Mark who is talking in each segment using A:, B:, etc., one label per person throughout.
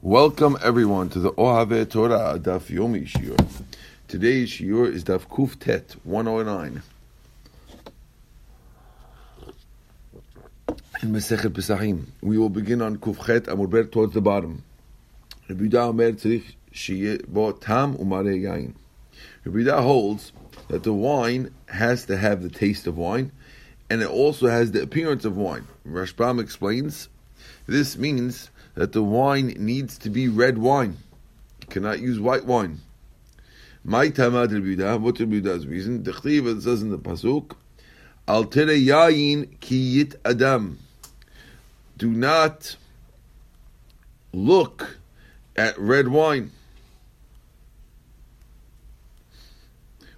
A: Welcome everyone to the Ohave Torah Daf Yomi Shiur. Today's Shiur is Daf Kuf Tet 109. In Masechet Pesachim, we will begin on Kuf Chet Amur towards the bottom. Rabbi Yehuda Omer Tzrich Shiye Bo Tam Umare Yain. Rabbi holds that the wine has to have the taste of wine, and it also has the appearance of wine. Rashbam explains, this means that the wine needs to be red wine. You cannot use white wine. My tamad Rabbi what Rabbi Yehuda's reason? The it says in the pasuk, Al tere yayin ki yit adam. Do not look at red wine.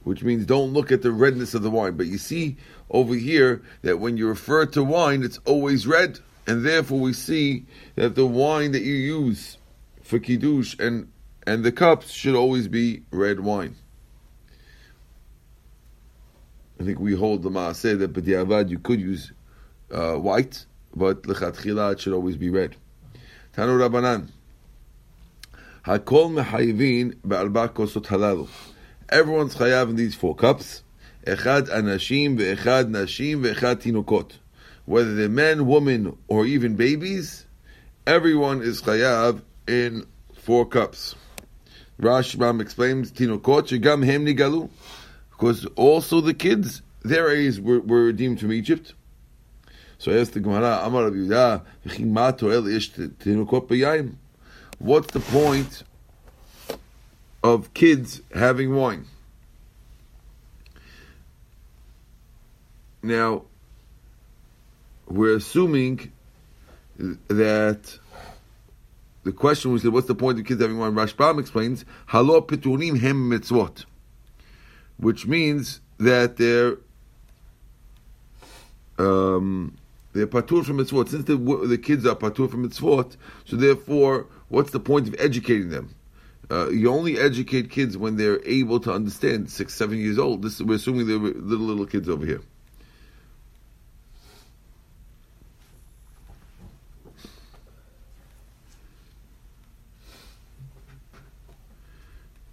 A: Which means don't look at the redness of the wine. But you see over here that when you refer to wine, it's always red and therefore we see that the wine that you use for kiddush and and the cups should always be red wine. I think we hold the maaseh that b'diavad you could use uh, white, but lechatchila it should always be red. Tanu Rabbanan. Hakol mehayivin be'arba kosot halalu. Everyone's chayav in these four cups. Echad anashim ve'echad nashim ve'echad tinokot whether they're men, women, or even babies, everyone is chayav in four cups. Rashbam explains, Tinokot shegam hem nigalu, because also the kids, their A's were, were redeemed from Egypt. So I asked the Gemara, Amar Rabbi Yehuda, What's the point of kids having wine? Now, we're assuming that the question was, what's the point of kids having one? Rashbam explains, halo pitunim hem mitzvot, which means that they're um, they're patur from mitzvot. Since the, the kids are patur from mitzvot, so therefore, what's the point of educating them? Uh, you only educate kids when they're able to understand, six, seven years old. This we're assuming they're little little kids over here.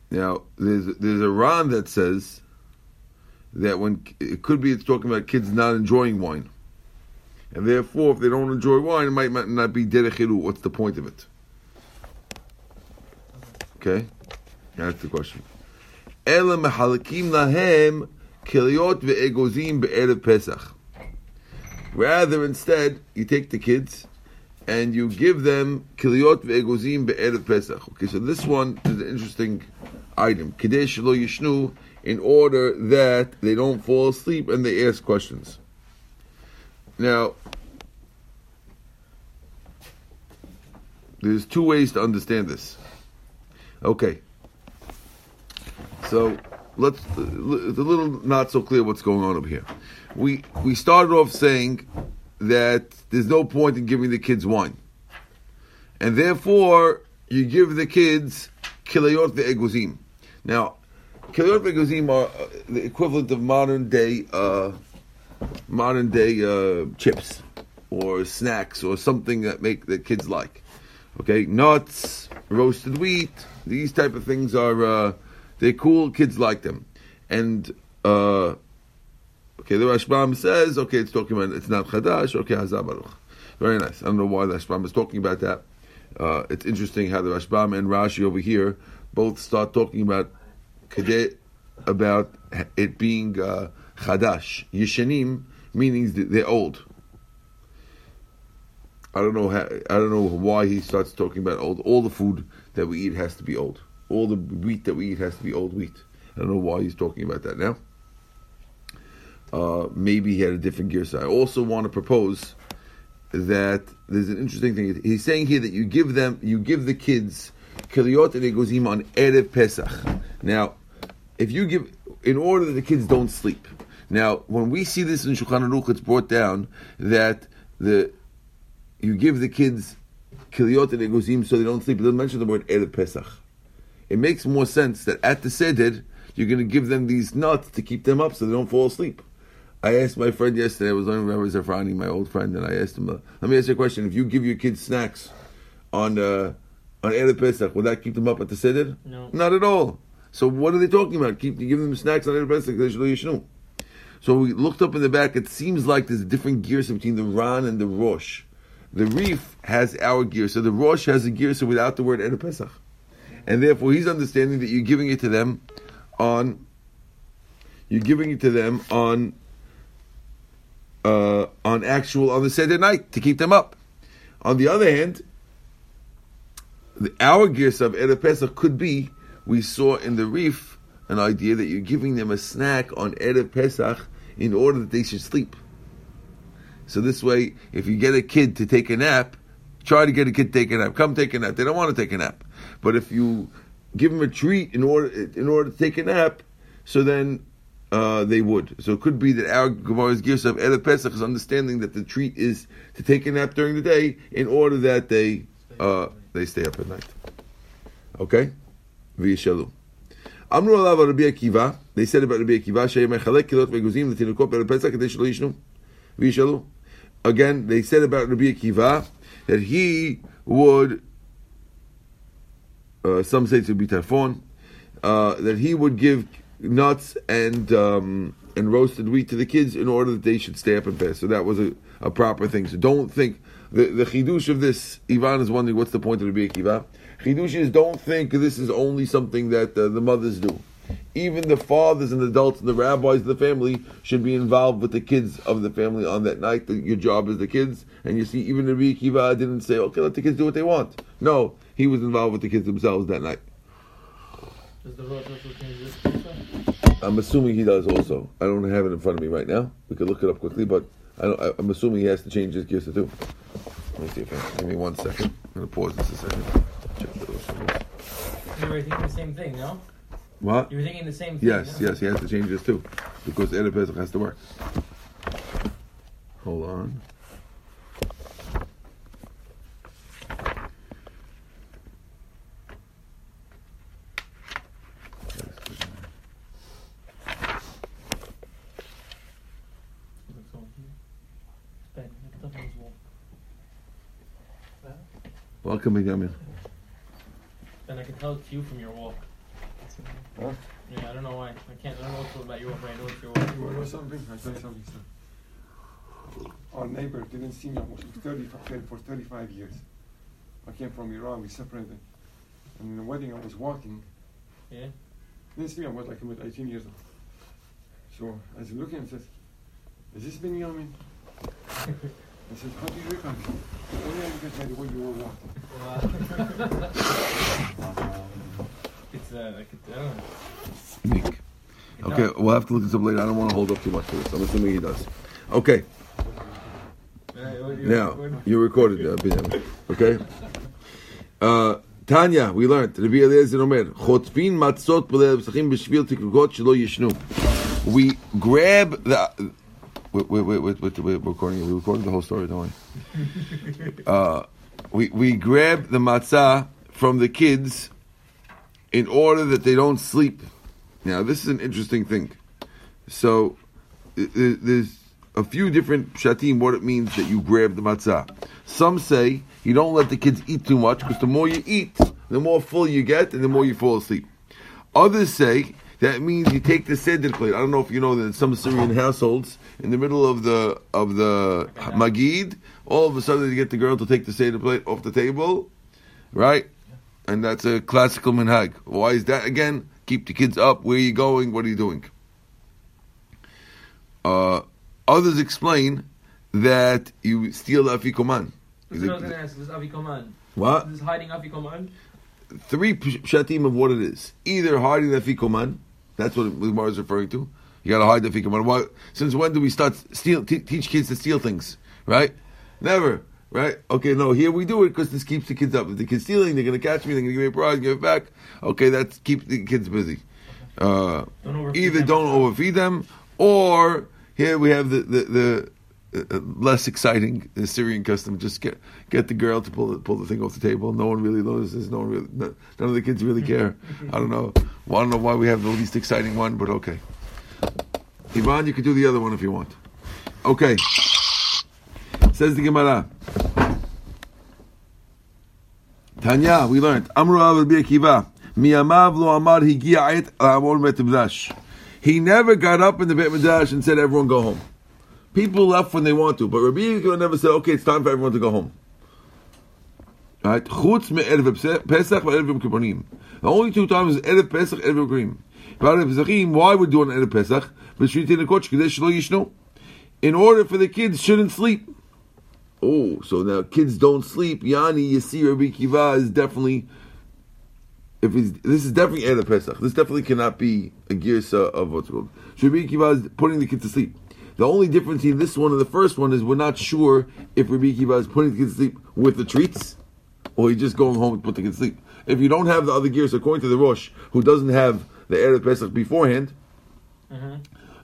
A: Now, there's there's a Ran that says that when it could be it's talking about kids not enjoying wine, and therefore, if they don't enjoy wine, it might, might not be derechilu. What's the point of it? Okay, that's the question. Ela mehalakim lahem ve'egozim be'erev Pesach. Rather, instead, you take the kids and you give them kiliot ve'egozim be'erev Pesach. Okay, so this one is an interesting item. Kadesh lo yishnu, in order that they don't fall asleep and they ask questions. Now, there's two ways to understand this. Okay. So let's it's a little not so clear what's going on over here. We we started off saying that there's no point in giving the kids wine. And therefore you give the kids kilayot ve'eguzim. Now, Kilayot Begozim are uh, the equivalent of modern day uh, modern day uh, chips or snacks or something that make the kids like. Okay, nuts, roasted wheat, these type of things are uh, they're cool. Kids like them, and uh, okay, the Rashbam says okay, it's talking about it's not chadash. Okay, Hazabaruch. Very nice. I don't know why the Rashbam is talking about that. Uh, it's interesting how the Rashbam and Rashi over here both start talking about about it being uh, chadash. Yishanim meaning they're old. I don't know how, I don't know why he starts talking about old. All the food that we eat has to be old. All the wheat that we eat has to be old wheat. I don't know why he's talking about that now. Uh, maybe he had a different gear. So I also want to propose that there's an interesting thing. He's saying here that you give them, you give the kids Kiliyot and Egozim on Erev Pesach. Now, if you give, in order that the kids don't sleep. Now, when we see this in Shulchan Aruch, it's brought down that the you give the kids Kiliyot and Egozim so they don't sleep. It doesn't mention the word Erev Pesach. It makes more sense that at the Seder, you're going to give them these nuts to keep them up so they don't fall asleep. I asked my friend yesterday, I was on Rabbi Zafrani, my old friend, and I asked him, uh, let me ask you a question. If you give your kids snacks on, uh, on Erev Pesach, would that keep them up at the Seder?
B: No.
A: Not at all. So what are they talking about? Keep giving them snacks on Erev Pesach, they should. So we looked up in the back, it seems like there's different gears between the Ran and the Rosh. The Rif has our gear, so the Rosh has a gear, so without the word Erev Pesach. And therefore he's understanding that you're giving it to them on you're giving it to them on uh, on actual on the Seder night to keep them up. On the other hand, the, our gears of Erev Pesach could be we saw in the Rif an idea that you're giving them a snack on Erev Pesach in order that they should sleep. So this way, if you get a kid to take a nap, try to get a kid to take a nap. Come take a nap. They don't want to take a nap, but if you give them a treat in order in order to take a nap, so then uh, they would. So it could be that our Gemara's Girs of Erev Pesach is understanding that the treat is to take a nap during the day in order that they uh, they stay up at night. Okay, v'yishalu. Amru alav Rabbi Akiva. They said about Rabbi Akiva, "Shei mechalek kilot veguzim l'tinukot Erev Pesach kadei shelo yishnu v'yishalu." Again, they said about Rabbi Akiva that he would. Uh, some say to be tarfon, uh, that he would give nuts and um, and roasted wheat to the kids in order that they should stay up and fast. So that was a, a proper thing. So don't think the the chidush of this. Ivan is wondering what's the point of the Akiva. Chidush is don't think this is only something that uh, the mothers do. Even the fathers and adults and the rabbis of the family should be involved with the kids of the family on that night. The, your job is the kids, and you see, even Rabbi Akiva didn't say, "Okay, let the kids do what they want." No, he was involved with the kids themselves that night.
B: Does the Rosh also change this also?
A: I'm assuming he does also. I don't have it in front of me right now. We could look it up quickly, but I I'm assuming he has to change his gears to do. Let me see if I, can give me one second. I'm gonna pause this a second. Check the
B: You were thinking the same thing, no?
A: What?
B: You were thinking the same thing.
A: Yes,
B: no?
A: yes, he has to change this too, because Erev has to work. Hold on.
B: Looks all here. Ben, look at the hose wall.
A: Welcome, Benjamin.
B: Ben, I can tell it's you from your walk.
C: Huh?
B: Yeah, I don't know why. I can't. I don't know what's about your walk, but I know it's your walk.
C: You want to know something? I'll tell you something, sir. Our neighbor didn't see me almost for 35, for 35 years. I came from Iran, we separated. And in the wedding, I was walking.
B: Yeah.
C: Didn't see me, I was like about 18 years old. So I was looking and says, Is this Benjamin? I said, How do you recognize him? Oh, yeah, because by the way you were walking.
B: Wow. it's uh, like it's, I don't know.
A: Unique. Okay, we'll have to look this up later. I don't want to hold up too much to this. I'm assuming he does. Okay,
B: Uh,
A: now you recorded uh, Benjamin. Okay. Uh, Tanya, we learned. Rabbi Eliezer Omer, chotvin matzot b'leil psachim b'shvil tinokot shelo yishnu. We grab the. Wait, wait, wait, wait, wait, wait, we're recording. We recorded the whole story, don't we? Uh, we we grab the matzah from the kids in order that they don't sleep. Now, this is an interesting thing. So, th- th- there's a few different pshatim what it means that you grab the matzah. Some say you don't let the kids eat too much because the more you eat, the more full you get, and the more you fall asleep. Others say that means you take the seder plate. I don't know if you know that in some Syrian households, in the middle of the of the magid, all of a sudden you get the girl to take the seder plate off the table, right? And that's a classical minhag. Why is that again? Keep the kids up. Where are you going? What are you doing? Uh, others explain that you steal the afikoman.
B: That's what I was gonna ask. This is Afikoman.
A: What?
B: This is hiding Afikoman.
A: three pshatim of what it is. Either hiding the fikoman, that's what the Gemara is referring to. You got to hide the fikoman. Why? Since when do we start steal? Te- teach kids to steal things? Right? Never. Right? Okay, no. Here we do it because this keeps the kids up. If the kids stealing, they're going to catch me. They're going to give me a prize, give it back. Okay, that keeps the kids busy. Uh,
B: Don't
A: either
B: them.
A: don't overfeed them, or here we have the the, the uh, less exciting the Syrian custom. Just get get the girl to pull the, pull the thing off the table. No one really notices. No one really. No, none of the kids really care. I don't know. Well, I don't know why we have the least exciting one, but okay. Ivan, you could do the other one if you want. Okay. Says the Gemara. Tanya, we learned. Amru Rabbi Akiva. Miyamav lo amar higia'et amor bet Midrash. He never got up in the Bet Midrash and said, everyone go home. People left when they want to, but Rabbi Akiva never said, okay, it's time for everyone to go home. Right? Chutz me'erev Pesach ve'erev Yom Kippurim. The only two times is Erev Pesach, Erev Yom Kippurim. Erev Pesachim, why would do an Erev Pesach? In order for the kids shouldn't sleep. Oh, so now kids don't sleep. Yani, you see, Rabbi Kiva is definitely. If it's, this is definitely Erev Pesach. This definitely cannot be a girsa of what's called. Rabbi Kiva is putting the kids to sleep. The only difference in this one and the first one is we're not sure if Rabbi Kiva is putting the kids to sleep with the treats, or he's just going home and put the kids to sleep. If you don't have the other gears, according to the Rosh, who doesn't have the Erev Pesach beforehand,
B: Mm-hmm.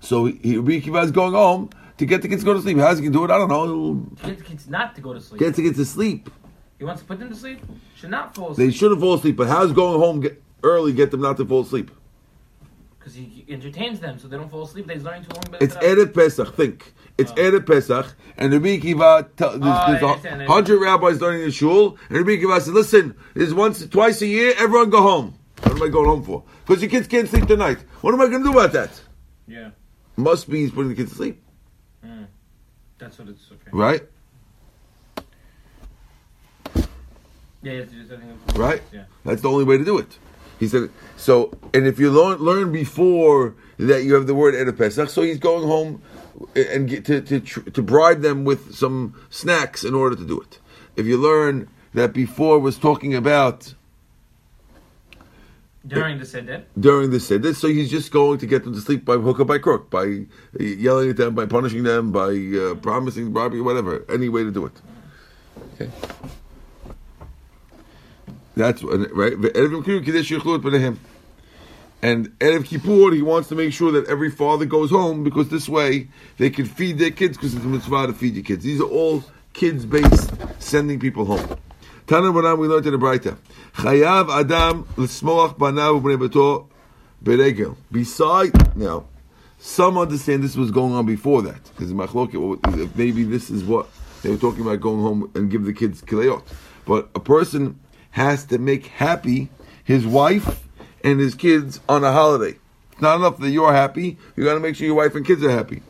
A: so he, Rabbi Kiva is going home to get the kids to go to sleep. How's he going to do it? I don't know. He'll
B: Get the kids not to go to sleep.
A: get the kids to sleep.
B: he wants to put them to sleep. Should not fall asleep.
A: They shouldn't fall asleep, but how's going home get, early get them not to fall asleep?
B: Because he entertains them so they don't fall asleep. They're learning too long.
A: It's Erev Pesach. Think. It's
B: Oh.
A: Erev Pesach, and Rabbi Kiva, there's,
B: Oh,
A: there's hundred rabbis learning in shul, and Rabbi Kiva said, listen, there's once, twice a year, everyone go home. What am I going home for? Because your kids can't sleep tonight. What am I going to do about that?
B: Yeah,
A: Must be he's putting the kids to sleep, mm.
B: that's what it's okay.
A: right?
B: Yeah, yeah, it's- I think it's-
A: Right?
B: Yeah.
A: That's the only way to do it. He said, so, and if you learn, learn before that you have the word Erev Pesach, so he's going home and get to, to, to bribe them with some snacks in order to do it. If you learn that before was talking about
B: During the seder.
A: during the Seder, so he's just going to get them to sleep by hook or by crook, by yelling at them, by punishing them, by uh, promising bribery, whatever, any way to do it. Okay. That's right. And Erev Kippur, he wants to make sure that every father goes home because this way they can feed their kids because it's a mitzvah to feed your kids. These are all kids-based, sending people home. Tana Baram, we learned in the Braita. Chayav Adam l'smoach banav u'bnei beregel. Beside, now, some understand this was going on before that. Because machloket, maybe this is what they were talking about going home and give the kids kilayot. But a person has to make happy his wife and his kids on a holiday. It's not enough that you're happy, you got to make sure your wife and kids are happy.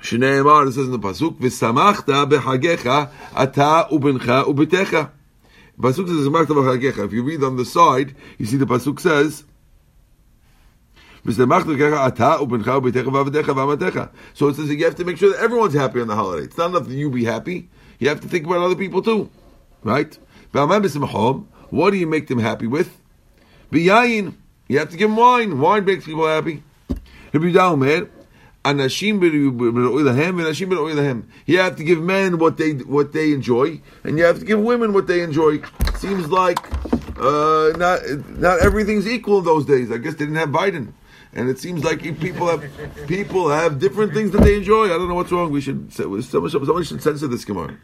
A: Shneimar, it says in the pasuk, "V'samachta bechagecha ata ubencha ubetecha." Pasuk says "V'samachta bechagecha." If you read on the side, you see the pasuk says. So it says you have to make sure that everyone's happy on the holiday. It's not enough that you be happy; you have to think about other people too, right? What do you make them happy with? B'yayin. You have to give them wine. Wine makes people happy. Rabbi Yehuda Omer, Anashim b'ra'oi lahem v'anashim b'ra'oi lahem. You have to give men what they what they enjoy, and you have to give women what they enjoy. Seems like uh, not not everything's equal in those days. I guess they didn't have Biden, and it seems like people have people have different things that they enjoy. I don't know what's wrong. We should someone should censor this Gemara. Yeah,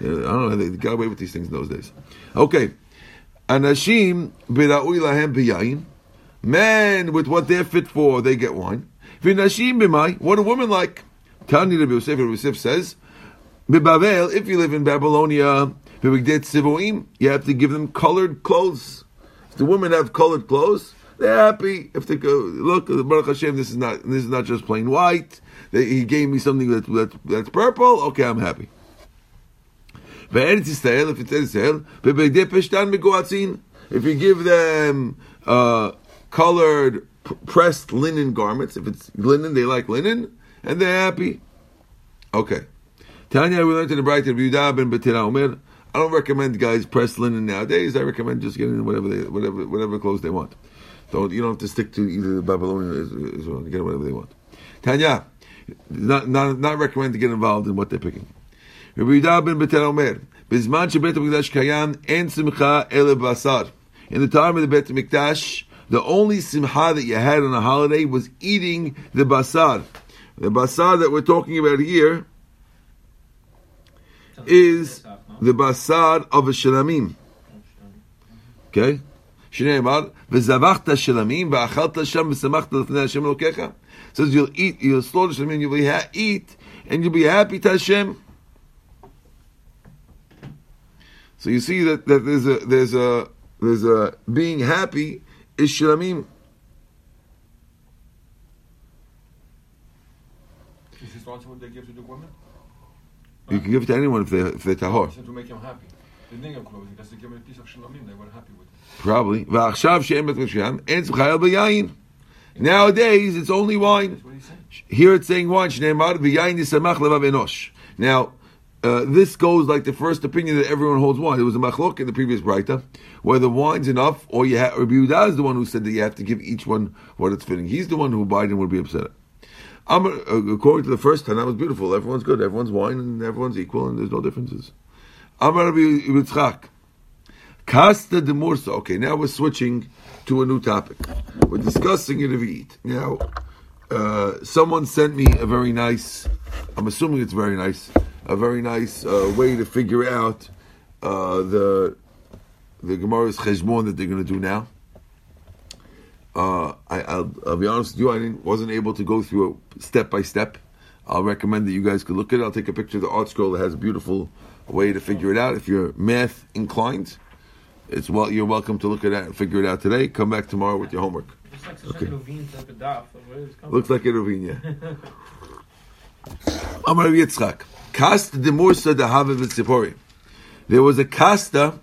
A: I don't know. They got away with these things in those days. Okay, Anashim b'ra'oi lahem b'yayin. Men with what they're fit for, they get wine. V'nashim b'mai. What a woman like. Tani Rabbi Yosef. Rabbi Yosef says, B'Bavel, if you live in Babylonia, b'migdet sivoim, you have to give them colored clothes. If the women have colored clothes, they're happy. If they go, look, Baruch Hashem, this is not this is not just plain white. They, he gave me something that, that that's purple. Okay, I'm happy. If. If you give them uh, colored pressed linen garments, if it's linen, they like linen, and they're happy. Okay. Tanya, we learned in the Bright of Yehuda ben Betira Omer. I don't recommend guys press linen nowadays. I recommend just getting whatever they, whatever whatever clothes they want. Don't you don't have to stick to either the Babylonian or Israel. Get whatever they want. Tanya, not not not recommend to get involved in what they're picking. Rabbi Yehuda ben Betel Omer, Bizman shebet HaMikdash kayam en simcha ele basar. In the time of the Bet HaMikdash, the only simcha that you had on a holiday was eating the basar. The basar that we're talking about here is the basar of a shalamim. Okay? שנאמר, וזבחת שלמים, ואכלת שם, ושמחת לפני השם אלוקיך. says you'll eat, you'll slaughter shalamim, you'll be ha- eat, and you'll be happy to Hashem. So you see that, that there's a there's a there's a being happy is
C: shilamim. Give to the?
A: You can give it to anyone if they if they tahor.
C: To make him happy. The thing of clothing, that's to give him a piece of shilamim. They were happy with. It.
A: Probably. V'achshav. Nowadays, it's only wine. Here it's saying wine. Now, uh, this goes like the first opinion that everyone holds wine. There was a machlok in the previous brayta, whether wine's enough, or you have, Rabbi Yehuda is the one who said that you have to give each one what it's fitting. He's the one who Biden would be upset. I'm, uh, according to the first that was beautiful. Everyone's good. Everyone's wine, and everyone's equal, and there's no differences. Amar Rabbi Yitzchak. Kasta de Mursa. Okay, now we're switching to a new topic. We're discussing it eat. Now, uh, someone sent me a very nice, I'm assuming it's very nice, a very nice uh, way to figure out uh, the the Gemara's cheshbon that they're going to do now. Uh, I, I'll, I'll be honest with you, I didn't, wasn't able to go through it step by step. I'll recommend that you guys could look at it. I'll take a picture of the ArtScroll that has a beautiful way to figure it out. If you're math inclined, it's well, you're welcome to look at it and figure it out today. Come back tomorrow with your homework.
B: Just like such
A: Okay.
B: a Levine type of daf. Where is it coming
A: Looks like a Ravina. Amar Rabbi Yitzchak. Kasta de Mursa de Have V'Tzipori. There was a kasta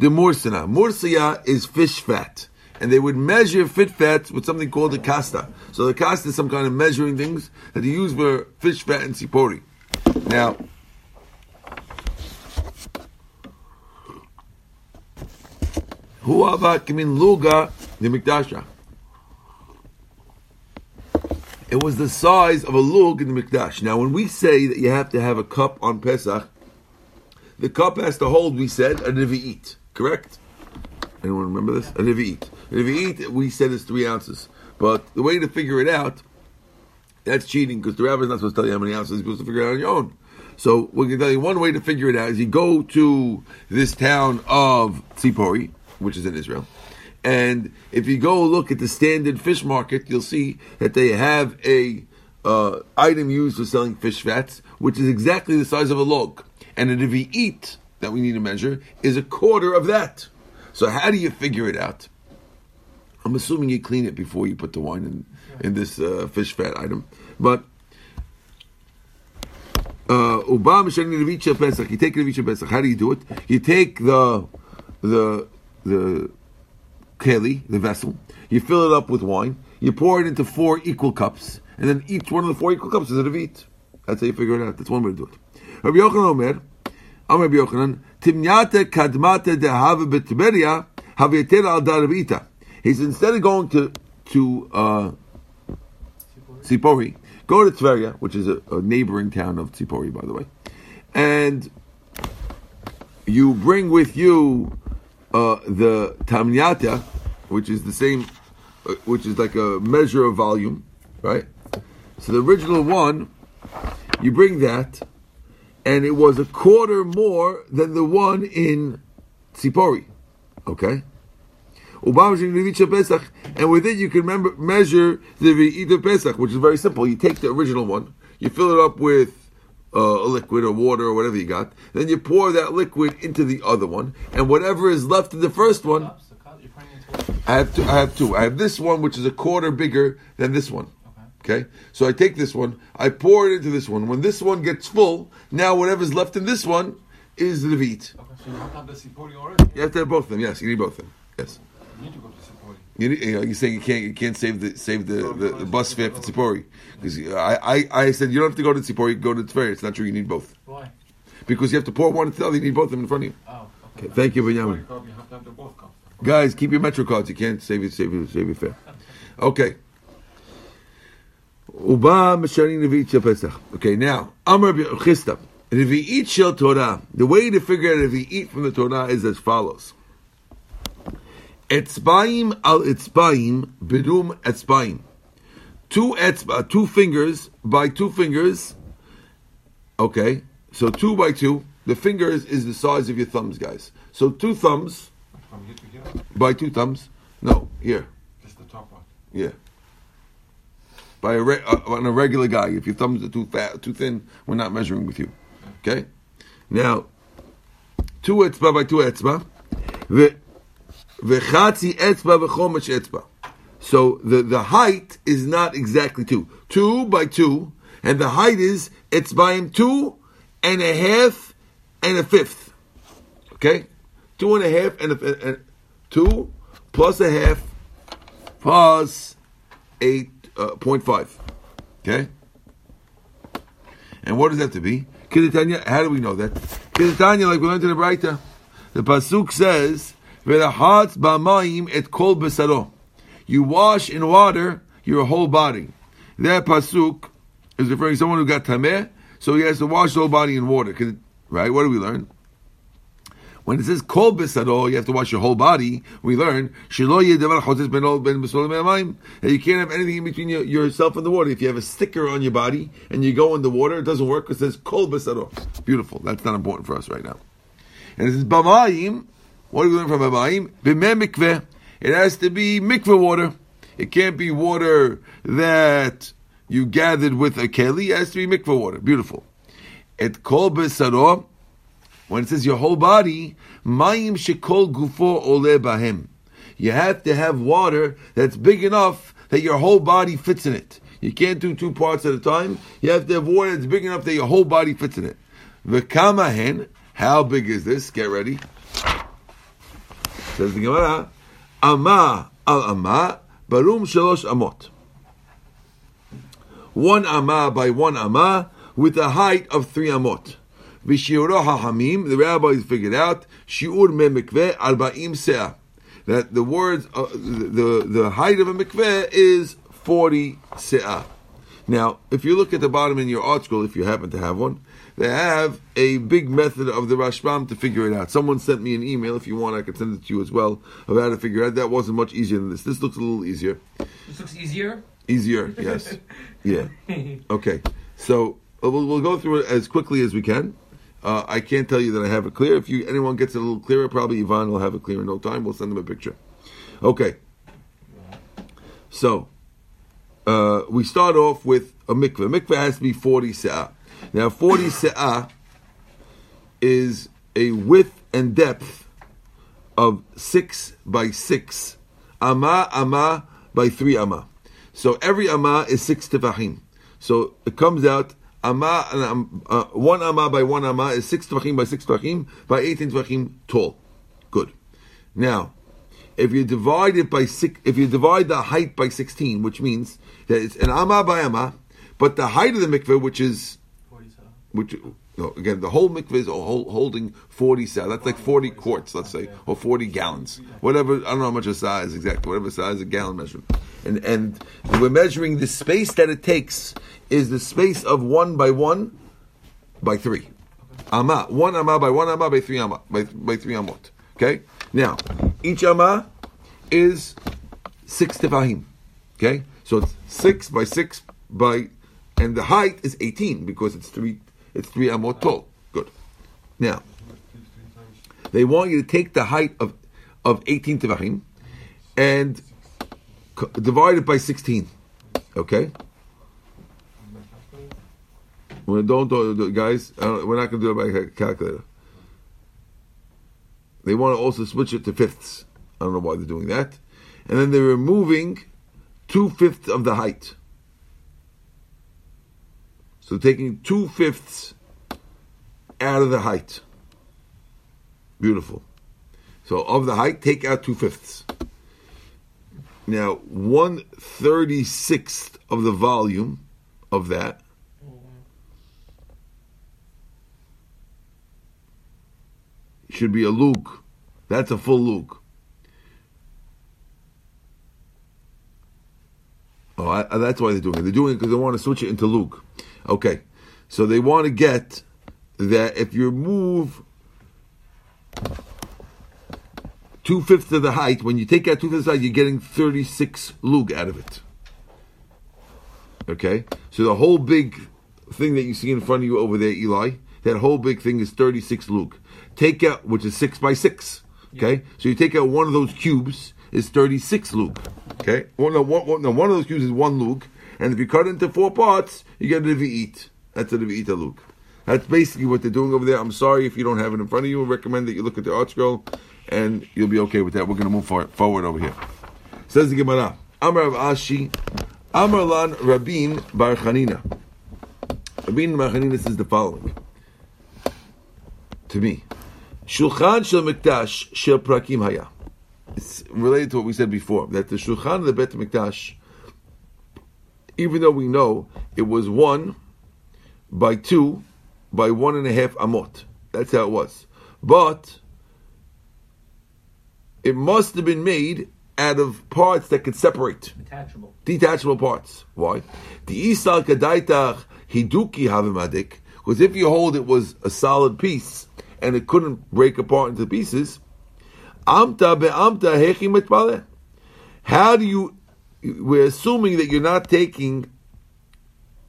A: de Mursana. Mursia is fish fat. And they would measure fit fat with something called a kasta. So the kasta is some kind of measuring things that they use for fish fat and sipori. Now, about Kimin Luga the Mikdasha? It was the size of a lug in the mikdash. Now, when we say that you have to have a cup on Pesach, the cup has to hold, we said, a revi'it. Correct? Anyone remember this? A revi'it. A revi'it, we said, is three ounces. But the way to figure it out, that's cheating because the rabbi's not supposed to tell you how many ounces. You're supposed to figure it out on your own. So we can tell you one way to figure it out is you go to this town of Tzipori, which is in Israel, and if you go look at the standard fish market, you'll see that they have a uh, item used for selling fish fats, which is exactly the size of a log. And a eat that we need to measure is a quarter of that. So how do you figure it out? I'm assuming you clean it before you put the wine in in this uh, fish fat item, but. Uh. You take Levicha Pesach. How do you do it? You take the the the keli, the vessel. You fill it up with wine. You pour it into four equal cups, and then each one of the four equal cups is a revit. That's how you figure it out. That's one way to do it. Rabbi Yochanan Omer, Amar Rabbi Yochanan, Timnyate kadmate dehave betberia haviyeter al darabita. He said instead of going to to uh, Tzipori, go to Tveria, which is a, a neighboring town of Tzipori, by the way, and you bring with you uh, the tamnyata, which is the same, uh, which is like a measure of volume, right? So the original one, you bring that, and it was a quarter more than the one in Tzipori, okay? And with it you can remember, measure the Ve'ita Pesach, which is very simple. You take the original one, you fill it up with uh, a liquid or water or whatever you got, then you pour that liquid into the other one, and whatever is left in the first one,
B: Cups, the cup, you're pouring into it.
A: I have two. I have two. I have this one, which is a quarter bigger than this one. Okay, so I take this one, I pour it into this one. When this one gets full, now whatever's left in this one is the Levit.
C: Okay, so you have to have the Sipori already.
A: You have to have both of them. Yes, you need both of them. Yes.
C: You need to go to Sipori.
A: You know, you're saying you can't you can't save the save the, the, the bus fare for Tzipori because I, I I said you don't have to go to Tzipori, you go to Tver. It's not true. You need both
B: Why?
A: because you have to pour one into the other. You need both of them in front of you.
B: Oh,
A: Okay, thank you, Benjamin.
C: Sipori cup, you have to have the both cups.
A: Guys, keep your Metro cards. You can't save your save your save your fare. Okay. Uba Meshani Revi'it Shel Pesach. Okay, now Amar Chisda Revi'it Shel Torah. The way to figure out Revi'it from the Torah is as follows. Etzbaim al etzbaim bedum etzbaim. Two etzba, two fingers by two fingers. Okay, so two by two. The fingers is the size of your thumbs, guys. So two thumbs
C: From here to here,
A: by two thumbs. No, here.
C: just the top one.
A: Yeah. By a re- uh, on a regular guy, if your thumbs are too fat, too thin, we're not measuring with you. Okay. Now, two etzba by two etzba, vechatzi etzba v'chomesh etzba. So the, the height is not exactly two. Two by two, and the height is etzbaim two and a half and a fifth. Okay? Two and a half and a, and two plus a half plus eight uh, point five. Okay? And what does that to be? Kidatanya, how do we know that? Kidatanya, like we learned in the Braita, the Pasuk says, V'lahatz b'mayim et kol besaro. You wash in water your whole body. That Pasuk is referring to someone who got tameh, so he has to wash the whole body in water. Right? What do we learn? When it says kol besaro, you have to wash your whole body. We learn ben that you can't have anything in between yourself and the water. If you have a sticker on your body and you go in the water, it doesn't work. It says kol besaro. Beautiful. That's not important for us right now. And it says bamayim. What do we learn from? B'meh mikveh. It has to be mikveh water. It can't be water that you gathered with a keli. It has to be mikveh water. Beautiful. Et kol besaro. When it says your whole body, mayim shekol gufo ole bahem. You have to have water that's big enough that your whole body fits in it. You can't do two parts at a time. You have to have water that's big enough that your whole body fits in it. V'kamahen, how big is this? Get ready. Says the Gemara, Ama al Ama, barum shalosh amot. One Ama by one Ama with a height of three Amot. V'shiuro ha'hamim, the rabbis figured out, shiur me mikveh arba'im se'ah. That the words, uh, the, the, the height of a mikveh is 40 se'ah. Now, if you look at the bottom in your ArtScroll, if you happen to have one, they have a big method of the Rashbam to figure it out. Someone sent me an email. If you want, I could send it to you as well of how to figure it out. That wasn't much easier than this. This looks a little easier.
B: This looks easier.
A: Easier, yes. Yeah. Okay. So uh, we'll, we'll go through it as quickly as we can. Uh, I can't tell you that I have it clear. If you anyone gets it a little clearer, probably Yvonne will have it clear in no time. We'll send them a picture. Okay. So uh, we start off with a mikveh. Mikveh has to be 40 se'ah. Now, 40 se'ah is a width and depth of 6 by 6. Ama, ama by 3 ama. So every ama is 6 tefachim. So it comes out, ama, um, uh, 1 ama by 1 ama is 6 tefachim by 6 tefachim by 18 tefachim tall. Good. Now, if you divide it by six, if you divide the height by sixteen, which means that it's an amma by amma, but the height of the mikveh, which is which again the whole mikveh is holding forty sa. That's like forty quarts, let's say, or forty gallons, whatever. I don't know how much a size is exactly, whatever size a gallon measurement. And and we're measuring the space that it takes is the space of one by one by three. Amma, one amma by one amma by three amma by, by three amot. Okay. Now, each amma is six tefahim. Okay, so it's six by six by, and the height is eighteen because it's three. It's three amot tall. Good. Now, they want you to take the height of of eighteen tefahim and divide it by sixteen. Okay. Well, don't, do guys. We're not going to do it by calculator. They want to also switch it to fifths. I don't know why they're doing that. And then they're removing two fifths of the height. So taking two fifths out of the height. Beautiful. So of the height, take out two fifths. Now, one thirty sixth of the volume of that should be a lug. That's a full lug. Oh, I, I- that's why they're doing it. They're doing it because they want to switch it into lug. Okay, so they want to get that if you move two fifths of the height, when you take out two fifths of the height, you're getting thirty six lug out of it. Okay, so the whole big thing that you see in front of you over there, Eli, that whole big thing is thirty six lug. Take out, which is six by six. Okay, so you take out one of those cubes is thirty six lug. Okay, well, no, one, one, no, one of those cubes is one lug, and if you cut it into four parts, you get a revi'it. That's a revi'it lug. That's basically what they're doing over there. I'm sorry if you don't have it in front of you. I recommend that you look at the ArtScroll, and you'll be okay with that. We're going to move forward, over here. Says the Gemara, Amar Ashi, Amar Lan Rabin Bar Chanina. Rabin Bar Chanina says the following to me. Shulchan shel Mikdash shel Prakim Haya. It's related to what we said before, that the Shulchan of the Bet Mikdash, even though we know it was one by two by one and a half amot. That's how it was. But it must have been made out of parts that could separate.
B: Detachable.
A: Detachable parts. Why? The isal kadaitach hiduki havimadik. Because if you hold it was a solid piece and it couldn't break apart into pieces, amta be'amta hechi. How do you? We're assuming that you're not taking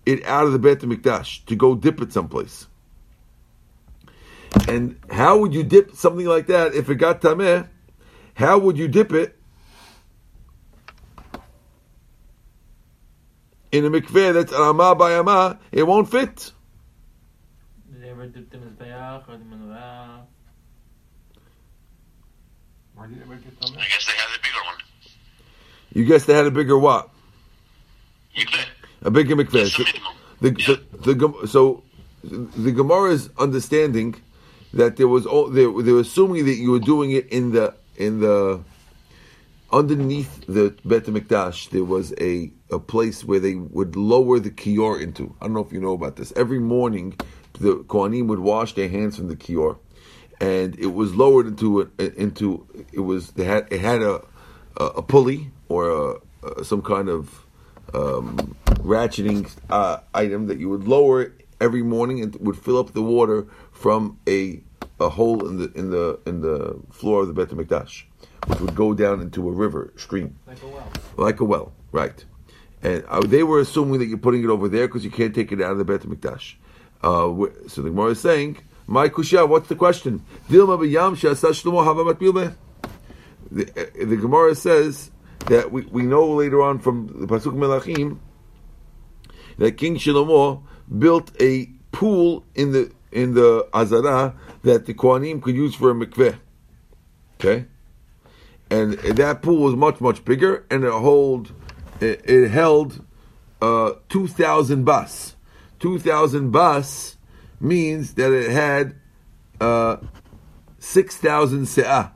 A: it out of the Beit Mikdash to go dip it someplace. And how would you dip something like that if it got tameh? How would you dip it in a mikveh that's ama by ama? It won't fit.
B: Did they ever dip the Mizbeach or the Menorah?
C: Why did it ever get
D: I guess they had a bigger one.
A: You guess they had a bigger what?
D: Could.
A: A bigger mikveh. So
D: the minimum.
A: the, the, the, so the Gemara's understanding that there was all they, they were assuming that you were doing it in the in the underneath the Bet Mikdash there was a a place where they would lower the kior into. I don't know if you know about this. Every morning, the Kohanim would wash their hands from the kior, and it was lowered into a, into it was they had it had a a, a pulley or a, a, some kind of um, ratcheting uh, item that you would lower every morning and would fill up the water from a a hole in the in the in the floor of the Bet Mikdash, which would go down into a river stream
B: Like a well.
A: like a well, right? And uh, they were assuming that you're putting it over there because you can't take it out of the Bet Mikdash. Uh, so the Gemara is saying, "My kusha, what's the question?" Dilma b'yam she'asa Shlomo hava matbil beh. The, uh, the Gemara says that we, we know later on from the pasuk Melachim that King Shlomo built a pool in the in the Azara that the Kohanim could use for a mikveh. Okay, and that pool was much much bigger, and it hold it, it held uh, two thousand bas. Two thousand bas means that it had uh, six thousand se'ah.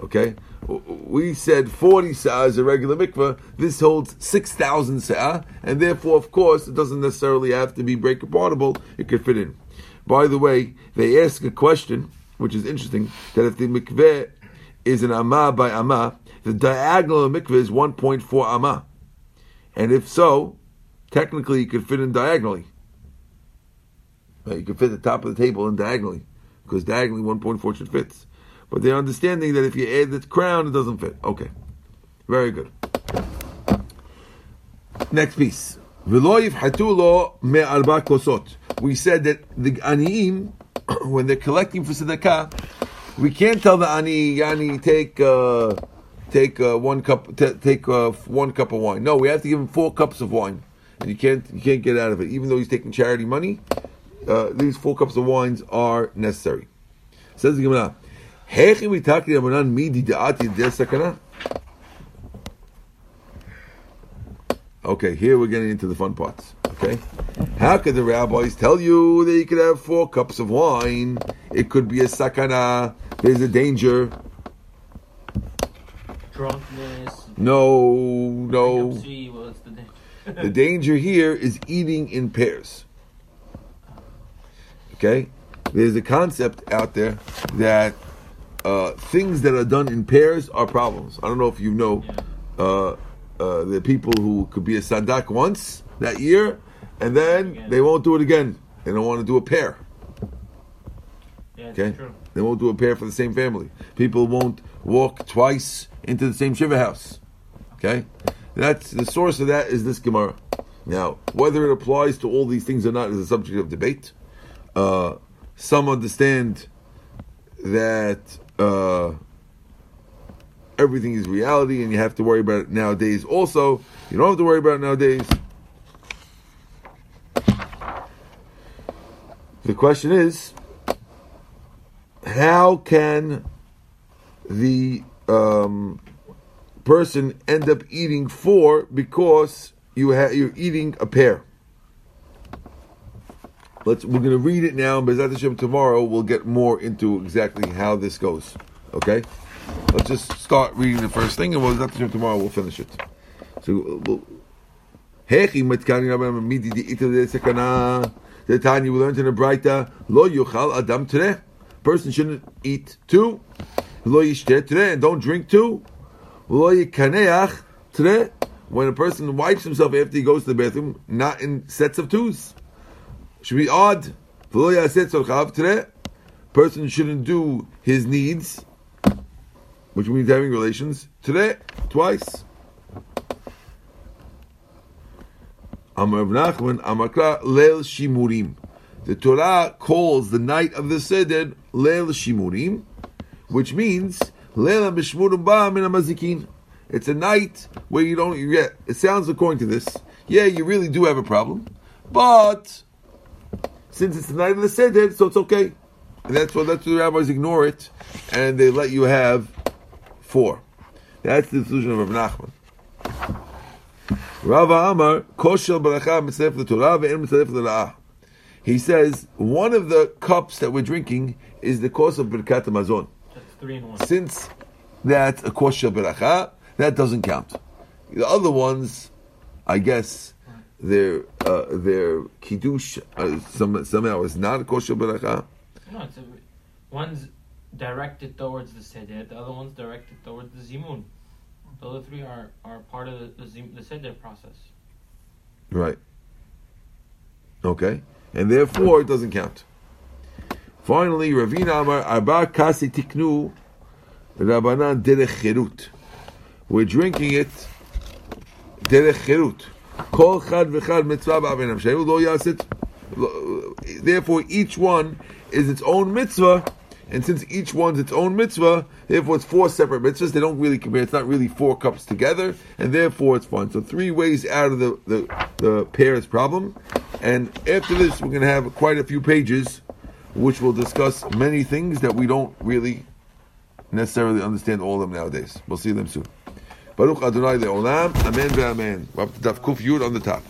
A: Okay, we said forty se'ah is a regular mikveh. This holds six thousand se'ah, and therefore, of course, it doesn't necessarily have to be break apartable. It could fit in. By the way, they ask a question, which is interesting, that if the mikveh is an amah by amah, the diagonal of mikveh is 1.4 amah. And if so, technically you could fit in diagonally. You could fit the top of the table in diagonally, because diagonally 1.4 should fit. But they're understanding that if you add the crown, it doesn't fit. Okay. Very good. Next piece. We said that the aniim, when they're collecting for tzedakah, we can't tell the ani, yani, take uh, take uh, one cup, t- take uh, one cup of wine. No, we have to give him four cups of wine, and you can't you can't get out of it. Even though he's taking charity money, uh, these four cups of wines are necessary. Says the Gemara, "Hechi mitaki Rabbanan midi da'ati de sakana." Okay, here we're getting into the fun parts. Okay, how could the rabbis tell you that you could have four cups of wine? It could be a sakana. There's a danger.
B: Drunkenness.
A: No, no.
B: bankruptcy, What's the name?
A: The danger here is eating in pairs. Okay, there's a concept out there that uh, things that are done in pairs are problems. I don't know if you know. Uh, uh, the people who could be a sandak once that year, and then they won't do it again. They don't want to do a pair.
B: Yeah,
A: Okay,
B: true.
A: they won't do a pair for the same family. People won't walk twice into the same shiva house. Okay, that's the source of that is this Gemara. Now, whether it applies to all these things or not is a subject of debate. Uh, some understand that uh, everything is reality and you have to worry about it nowadays. Also, you don't have to worry about it nowadays. The question is, how can the um, person end up eating four because you ha- you're eating a pair? Let's. We're going to read it now, and Bezat Hashem tomorrow we'll get more into exactly how this goes. Okay, let's just start reading the first thing, and Bezat Hashem tomorrow we'll finish it. So. Hechi metkani rabbi midi di ita de sekana. The Tanya we learned in the Braita, lo yuchal adam tere. Person shouldn't eat two. Lo yishte tere, and don't drink two. Lo yikaneach tere. When a person wipes himself after he goes to the bathroom, not in sets of twos. Should be odd. Tere. Person shouldn't do his needs, which means having relations, tere, twice. Amar Nachman, Amakra Leil Shimurim. The Torah calls the night of the Seder Leil Shimurim, which means Leil Mishmurim Ba Min. It's a night where you don't. Get, it sounds according to this. Yeah, you really do have a problem, but since it's the night of the Seder, so it's okay. And that's what that's what the rabbis ignore it, and they let you have four. That's the solution of Rav Nachman. Rava Amar, Koshel Baracha Mitzref the Torah ve'en Mitzref. He says, one of the cups that we're drinking is the course of Birkat Hamazon.
B: That's three in one.
A: Since that's a Koshel Baracha, that doesn't count. The other ones, I guess, their uh, their Kiddush uh, some, somehow is not a Baracha.
B: No, it's a, one's directed towards the seder, the other one's directed towards the zimun. The other three are, are part of the, the, zim, the seder process.
A: Right. Okay. And therefore it doesn't count. Finally, Ravina Amar Arba Kasi Tiknu Rabbanan Derech. We're drinking it Derech. Therefore, each one is its own mitzvah, and since each one's its own mitzvah, therefore it's four separate mitzvahs. They don't really compare. It's not really four cups together, and therefore it's fine. So three ways out of the the, the pair's problem. And after this, we're going to have quite a few pages, which will discuss many things that we don't really necessarily understand all of them nowadays. We'll see them soon. Baruch Adonai Le'olam. Amen ve'amen. We're up to Daf Kuf Yud on the top.